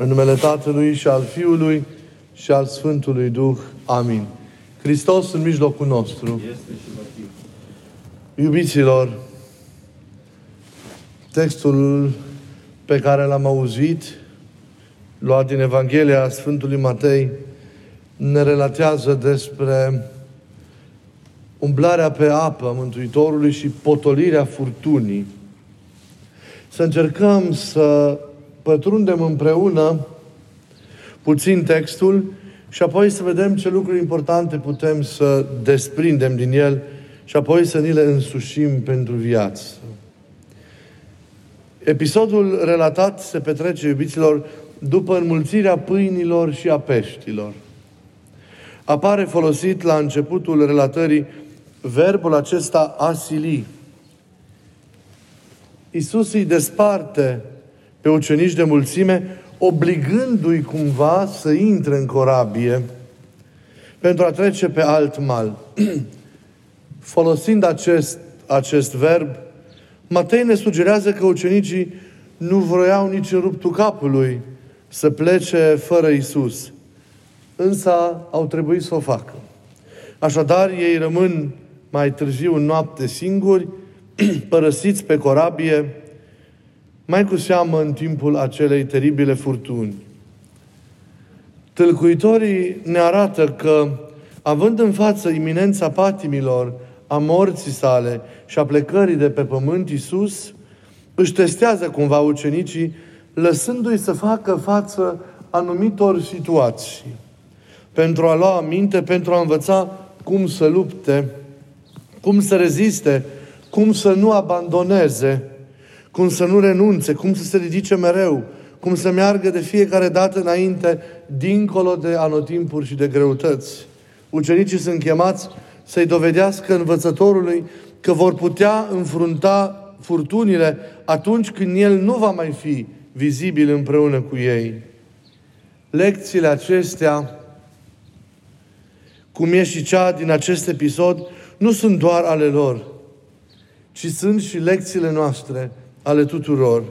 În numele Tatălui și al Fiului și al Sfântului Duh. Amin. Hristos în mijlocul nostru. Iubiților, textul pe care l-am auzit, luat din Evanghelia Sfântului Matei, ne relatează despre umblarea pe apă a Mântuitorului și potolirea furtunii. Să încercăm să pătrundem împreună puțin textul și apoi să vedem ce lucruri importante putem să desprindem din el și apoi să ni le însușim pentru viață. Episodul relatat se petrece, iubiților, după înmulțirea pâinilor și a peștilor. Apare folosit la începutul relatării verbul acesta asili. Iisus îi desparte pe ucenici de mulțime, obligându-i cumva să intre în corabie pentru a trece pe alt mal. Folosind acest, acest verb, Matei ne sugerează că ucenicii nu vroiau nici în ruptul capului să plece fără Isus. Însă au trebuit să o facă. Așadar, ei rămân mai târziu în noapte singuri, părăsiți pe corabie, mai cu seamă în timpul acelei teribile furtuni. Tâlcuitorii ne arată că, având în față iminența patimilor, a morții sale și a plecării de pe pământ, Iisus își testează cumva ucenicii, lăsându-i să facă față anumitor situații, pentru a lua aminte, pentru a învăța cum să lupte, cum să reziste, cum să nu abandoneze, cum să nu renunțe, cum să se ridice mereu, cum să meargă de fiecare dată înainte, dincolo de anotimpuri și de greutăți. Ucenicii sunt chemați să-i dovedească învățătorului că vor putea înfrunta furtunile atunci când el nu va mai fi vizibil împreună cu ei. Lecțiile acestea, cum e și cea din acest episod, nu sunt doar ale lor, ci sunt și lecțiile noastre ale tuturor.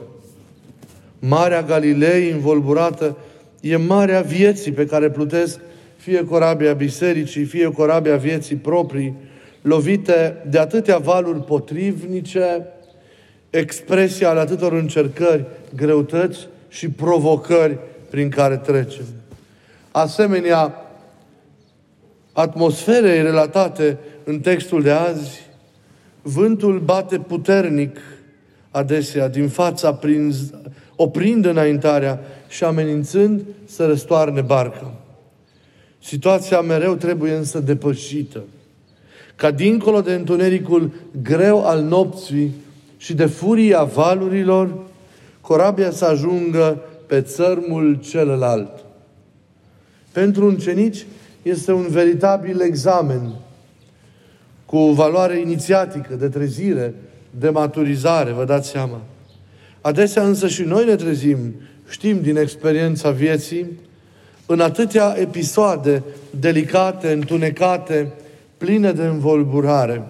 Marea Galilei învolburată e marea vieții pe care plutesc fie corabia bisericii, fie corabia vieții proprii, lovite de atâtea valuri potrivnice, expresia ale atâtor încercări, greutăți și provocări prin care trecem. Asemenea, atmosferei relatate în textul de azi, vântul bate puternic adesea din fața, prin, oprind înaintarea și amenințând să răstoarne barca. Situația mereu trebuie însă depășită. Ca dincolo de întunericul greu al nopții și de furia valurilor, corabia să ajungă pe țărmul celălalt. Pentru ucenici este un veritabil examen cu valoare inițiatică, de trezire, de maturizare, vă dați seama. Adesea însă și noi ne trezim, știm din experiența vieții, în atâtea episoade delicate, întunecate, pline de învolburare.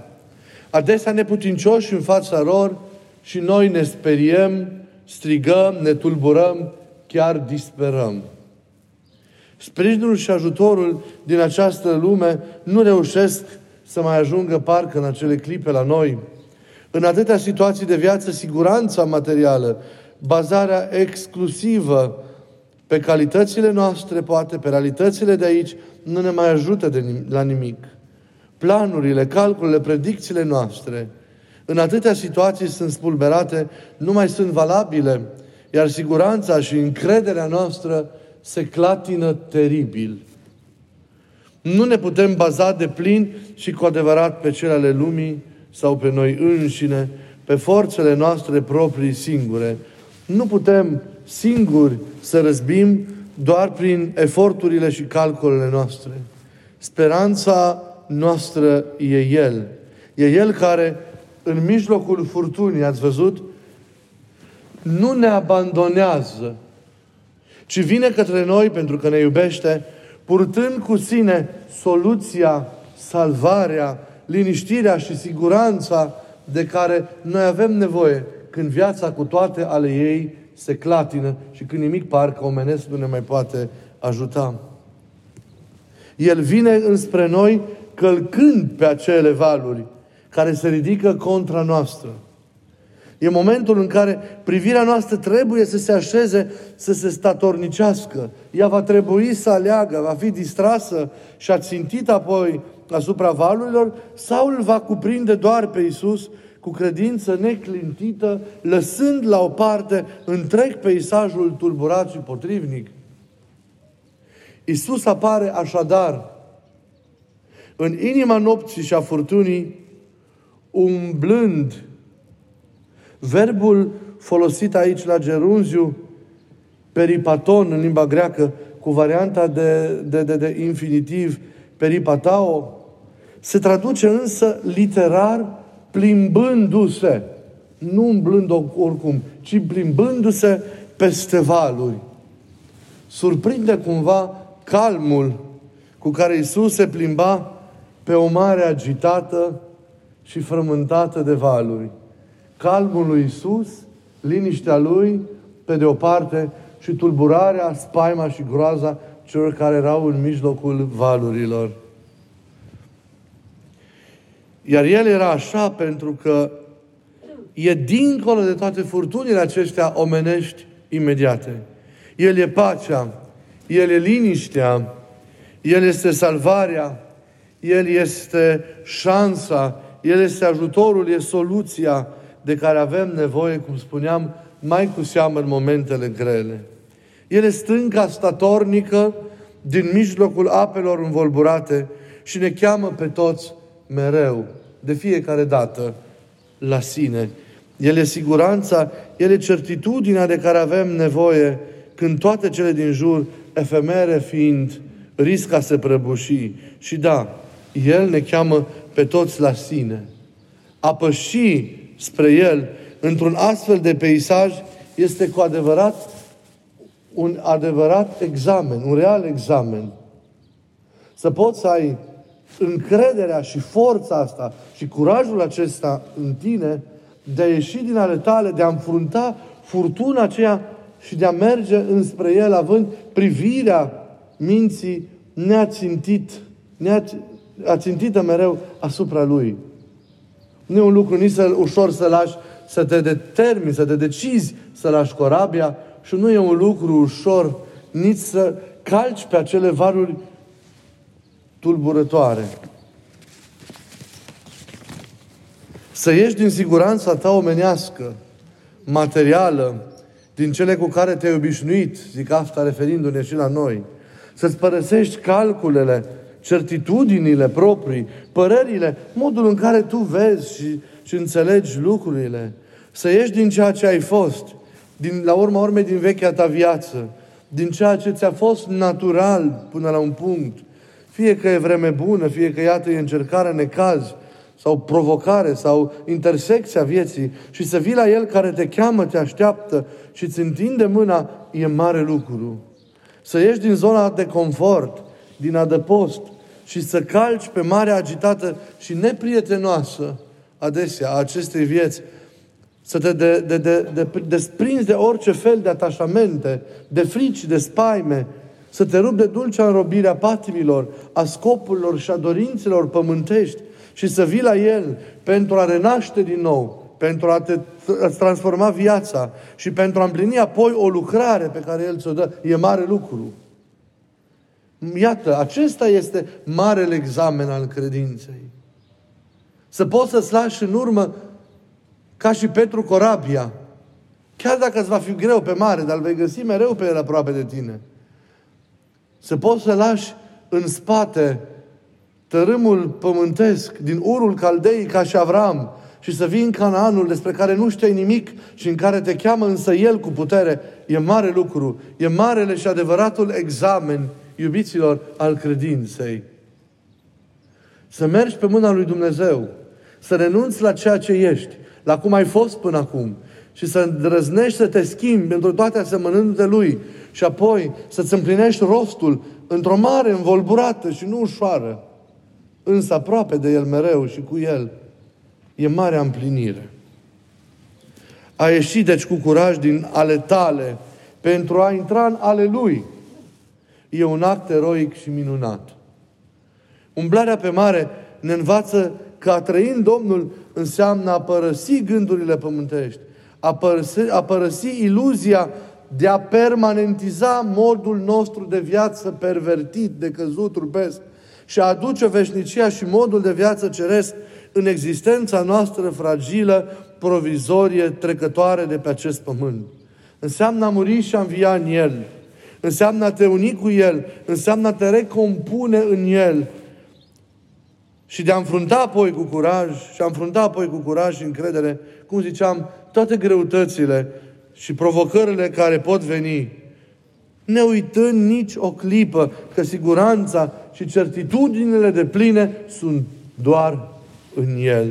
Adesea neputincioși în fața lor și noi ne speriem, strigăm, ne tulburăm, chiar disperăm. Sprijinul și ajutorul din această lume nu reușesc să mai ajungă parcă în acele clipe la noi. În atâtea situații de viață, siguranța materială, bazarea exclusivă pe calitățile noastre, poate pe realitățile de aici, nu ne mai ajută de, la nimic. Planurile, calculele, predicțiile noastre, în atâtea situații sunt spulberate, nu mai sunt valabile, iar siguranța și încrederea noastră se clatină teribil. Nu ne putem baza de plin și cu adevărat pe cele ale lumii sau pe noi înșine, pe forțele noastre proprii singure. Nu putem singuri să răzbim doar prin eforturile și calculele noastre. Speranța noastră e El. E El care, în mijlocul furtunii, ați văzut, nu ne abandonează, ci vine către noi pentru că ne iubește, purtând cu sine soluția, salvarea, liniștirea și siguranța de care noi avem nevoie când viața cu toate ale ei se clatină și când nimic parcă omenesc nu ne mai poate ajuta. El vine înspre noi călcând pe acele valuri care se ridică contra noastră. E momentul în care privirea noastră trebuie să se așeze, să se statornicească. Ea va trebui să aleagă, va fi distrasă și țintit apoi asupra valurilor sau îl va cuprinde doar pe Isus cu credință neclintită, lăsând la o parte întreg peisajul tulburat și potrivnic. Isus apare așadar în inima nopții și a furtunii, umblând Verbul folosit aici la gerunziu, peripaton în limba greacă, cu varianta de, de, de, de infinitiv, peripatao, se traduce însă literar plimbându-se. Nu umblând oricum, ci plimbându-se peste valuri. Surprinde cumva calmul cu care Isus se plimba pe o mare agitată și frământată de valuri calmul lui Isus, liniștea lui, pe de o parte, și tulburarea, spaima și groaza celor care erau în mijlocul valurilor. Iar el era așa pentru că e dincolo de toate furtunile acestea omenești imediate. El e pacea, El e liniștea, El este salvarea, El este șansa, El este ajutorul, e soluția, de care avem nevoie, cum spuneam, mai cu seamă în momentele grele. El este stânca statornică din mijlocul apelor învolburate și ne cheamă pe toți mereu, de fiecare dată, la sine. El e siguranța, El e certitudinea de care avem nevoie când toate cele din jur, efemere fiind, risca să prăbuși. Și da, El ne cheamă pe toți la sine. A păși spre El, într-un astfel de peisaj, este cu adevărat un adevărat examen, un real examen. Să poți să ai încrederea și forța asta și curajul acesta în tine de a ieși din ale tale, de a înfrunta furtuna aceea și de a merge înspre El, având privirea minții neațintit, neațintită mereu asupra Lui. Nu e un lucru nici să, ușor să lași, să te determini, să te decizi să lași corabia și nu e un lucru ușor nici să calci pe acele varuri tulburătoare. Să ieși din siguranța ta omenească, materială, din cele cu care te-ai obișnuit, zic asta referindu-ne și la noi. Să-ți părăsești calculele, certitudinile proprii, părerile, modul în care tu vezi și, și înțelegi lucrurile. Să ieși din ceea ce ai fost, din, la urma urmei din vechea ta viață, din ceea ce ți-a fost natural până la un punct. Fie că e vreme bună, fie că iată e încercare, necaz, sau provocare, sau intersecția vieții și să vii la El care te cheamă, te așteaptă și îți întinde mâna, e mare lucru. Să ieși din zona de confort, din adăpost și să calci pe marea agitată și neprietenoasă adesea a acestei vieți, să te de, de, de, de, desprinzi de orice fel de atașamente, de frici, de spaime, să te rupi de dulcea înrobire a patimilor, a scopurilor și a dorințelor pământești și să vii la El pentru a renaște din nou, pentru a te a transforma viața și pentru a împlini apoi o lucrare pe care El ți-o dă. E mare lucru. Iată, acesta este marele examen al credinței. Să poți să-ți lași în urmă ca și Petru corabia. Chiar dacă îți va fi greu pe mare, dar îl vei găsi mereu pe el aproape de tine. Să poți să lași în spate tărâmul pământesc din urul caldei ca și Avram și să vii în Canaanul despre care nu știi nimic și în care te cheamă însă El cu putere, e mare lucru. E marele și adevăratul examen iubiților, al credinței. Să mergi pe mâna lui Dumnezeu, să renunți la ceea ce ești, la cum ai fost până acum și să îndrăznești să te schimbi pentru toate asemănându-te Lui și apoi să-ți împlinești rostul într-o mare învolburată și nu ușoară, însă aproape de El mereu și cu El, e marea împlinire. A ieși deci cu curaj din ale tale pentru a intra în ale lui. E un act eroic și minunat. Umblarea pe mare ne învață că a trăi în Domnul înseamnă a părăsi gândurile pământești, a părăsi, a părăsi iluzia de a permanentiza modul nostru de viață pervertit, de căzut, rupesc, și a aduce veșnicia și modul de viață ceresc în existența noastră fragilă, provizorie, trecătoare de pe acest pământ. Înseamnă a muri și a învia în El. Înseamnă a te uni cu El. Înseamnă a te recompune în El. Și de a înfrunta apoi cu curaj, și a înfrunta apoi cu curaj și încredere, cum ziceam, toate greutățile și provocările care pot veni, ne uitând nici o clipă că siguranța și certitudinile de pline sunt doar în El.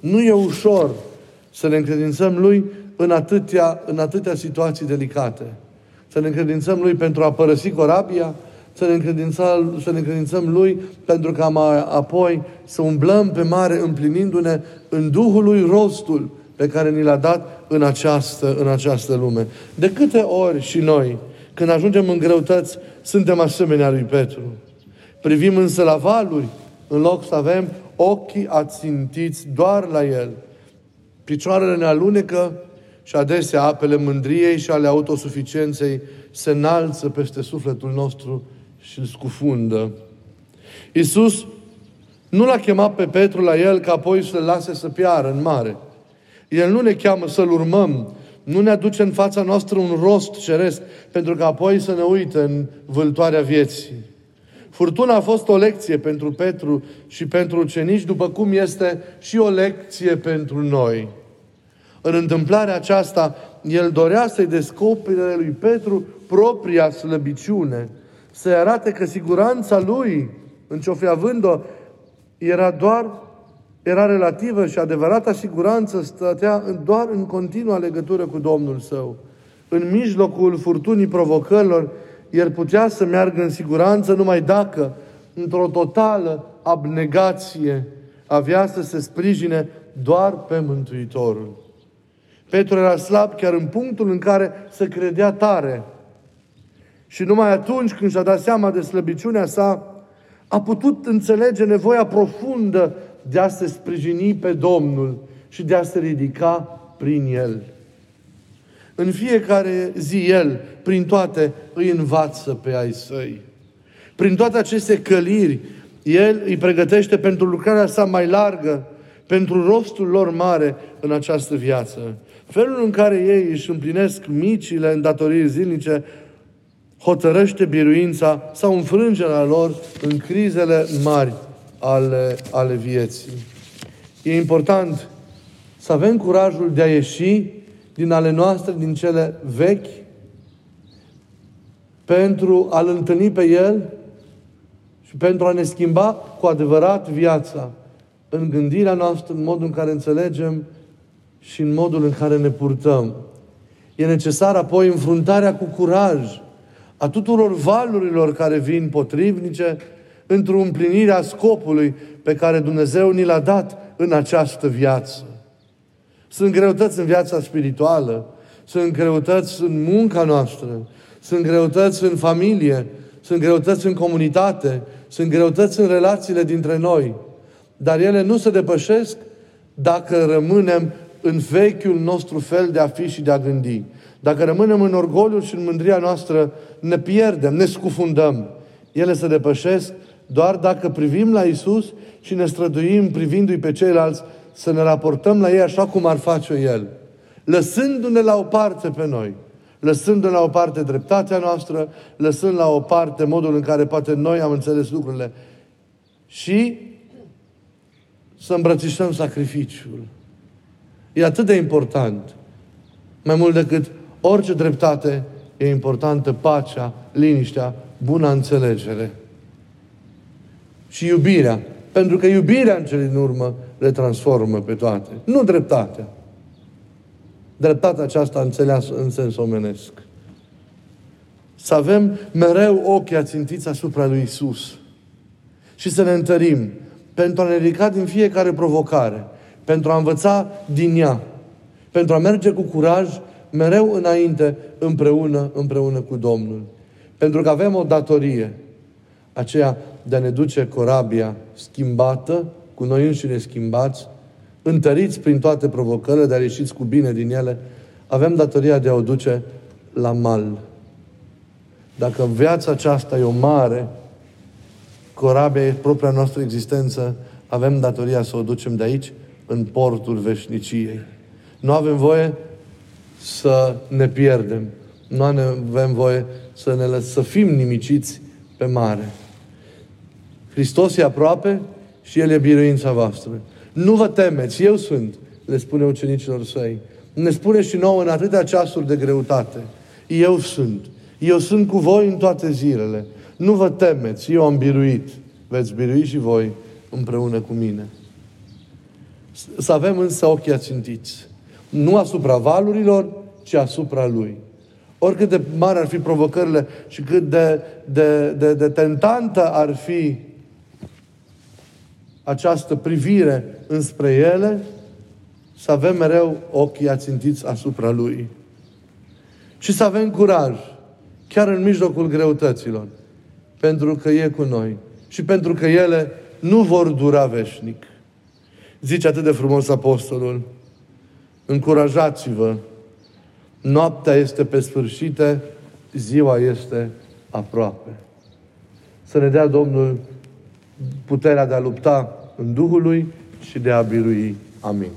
Nu e ușor să ne încredințăm Lui în atâtea, în atâtea situații delicate. Să ne încredințăm Lui pentru a părăsi corabia, să ne încredințăm, să ne încredințăm Lui pentru ca mai apoi să umblăm pe mare împlinindu-ne în Duhul Lui rostul pe care ni l-a dat în această, în această lume. De câte ori și noi, când ajungem în greutăți, suntem asemenea lui Petru. Privim însă la valuri, în loc să avem ochii ațintiți doar la El. Picioarele ne alunecă și adesea apele mândriei și ale autosuficienței se înalță peste sufletul nostru și îl scufundă. Iisus nu l-a chemat pe Petru la el ca apoi să-l lase să piară în mare. El nu ne cheamă să-l urmăm, nu ne aduce în fața noastră un rost ceresc, pentru că apoi să ne uite în vâltoarea vieții. Furtuna a fost o lecție pentru Petru și pentru ucenici, după cum este și o lecție pentru noi. În întâmplarea aceasta, el dorea să-i descopere lui Petru propria slăbiciune, să-i arate că siguranța lui, în ce o fi având-o, era doar era relativă și adevărata siguranță stătea doar în continua legătură cu Domnul său. În mijlocul furtunii provocărilor, el putea să meargă în siguranță numai dacă, într-o totală abnegație, avea să se sprijine doar pe Mântuitorul. Petru era slab chiar în punctul în care se credea tare. Și numai atunci când și-a dat seama de slăbiciunea sa, a putut înțelege nevoia profundă de a se sprijini pe Domnul și de a se ridica prin El. În fiecare zi El, prin toate, îi învață pe ai săi. Prin toate aceste căliri, El îi pregătește pentru lucrarea sa mai largă, pentru rostul lor mare în această viață. Felul în care ei își împlinesc micile îndatoriri zilnice hotărăște biruința sau înfrângerea lor în crizele mari ale, ale vieții. E important să avem curajul de a ieși din ale noastre, din cele vechi, pentru a-L întâlni pe El și pentru a ne schimba cu adevărat viața în gândirea noastră, în modul în care înțelegem și în modul în care ne purtăm. E necesar apoi înfruntarea cu curaj a tuturor valurilor care vin potrivnice într-o împlinire a scopului pe care Dumnezeu ni l-a dat în această viață. Sunt greutăți în viața spirituală, sunt greutăți în munca noastră, sunt greutăți în familie, sunt greutăți în comunitate, sunt greutăți în relațiile dintre noi. Dar ele nu se depășesc dacă rămânem în vechiul nostru fel de a fi și de a gândi. Dacă rămânem în orgoliul și în mândria noastră, ne pierdem, ne scufundăm. Ele se depășesc doar dacă privim la Isus și ne străduim privindu-i pe ceilalți să ne raportăm la ei așa cum ar face El. Lăsându-ne la o parte pe noi, lăsându-ne la o parte dreptatea noastră, lăsând la o parte modul în care poate noi am înțeles lucrurile și să îmbrățișăm sacrificiul. E atât de important. Mai mult decât orice dreptate, e importantă pacea, liniștea, buna înțelegere. Și iubirea. Pentru că iubirea în cele din urmă le transformă pe toate. Nu dreptatea. Dreptatea aceasta înțeleasă în sens omenesc. Să avem mereu ochii ațintiți asupra lui Isus. Și să ne întărim pentru a ne ridica din fiecare provocare, pentru a învăța din ea Pentru a merge cu curaj mereu înainte, împreună, împreună cu Domnul. Pentru că avem o datorie, aceea de a ne duce corabia schimbată, cu noi înșine schimbați, întăriți prin toate provocările, dar ieșiți cu bine din ele, avem datoria de a o duce la mal. Dacă viața aceasta e o mare, corabia e propria noastră existență, avem datoria să o ducem de aici în portul veșniciei. Nu avem voie să ne pierdem. Nu avem voie să, ne lăs, să fim nimiciți pe mare. Hristos e aproape și El e biruința voastră. Nu vă temeți, eu sunt, le spune ucenicilor săi. Ne spune și nouă în atâtea ceasuri de greutate. Eu sunt. Eu sunt cu voi în toate zilele. Nu vă temeți, eu am biruit. Veți birui și voi împreună cu mine. Să avem însă ochii ațintiți. Nu asupra valurilor, ci asupra Lui. Oricât de mari ar fi provocările și cât de, de, de, de tentantă ar fi această privire înspre ele, să avem mereu ochii ațintiți asupra Lui. Și să avem curaj, chiar în mijlocul greutăților, pentru că e cu noi și pentru că ele nu vor dura veșnic. Zice atât de frumos apostolul, încurajați-vă, noaptea este pe sfârșite, ziua este aproape. Să ne dea Domnul puterea de a lupta în Duhul Lui și de a birui. Amin.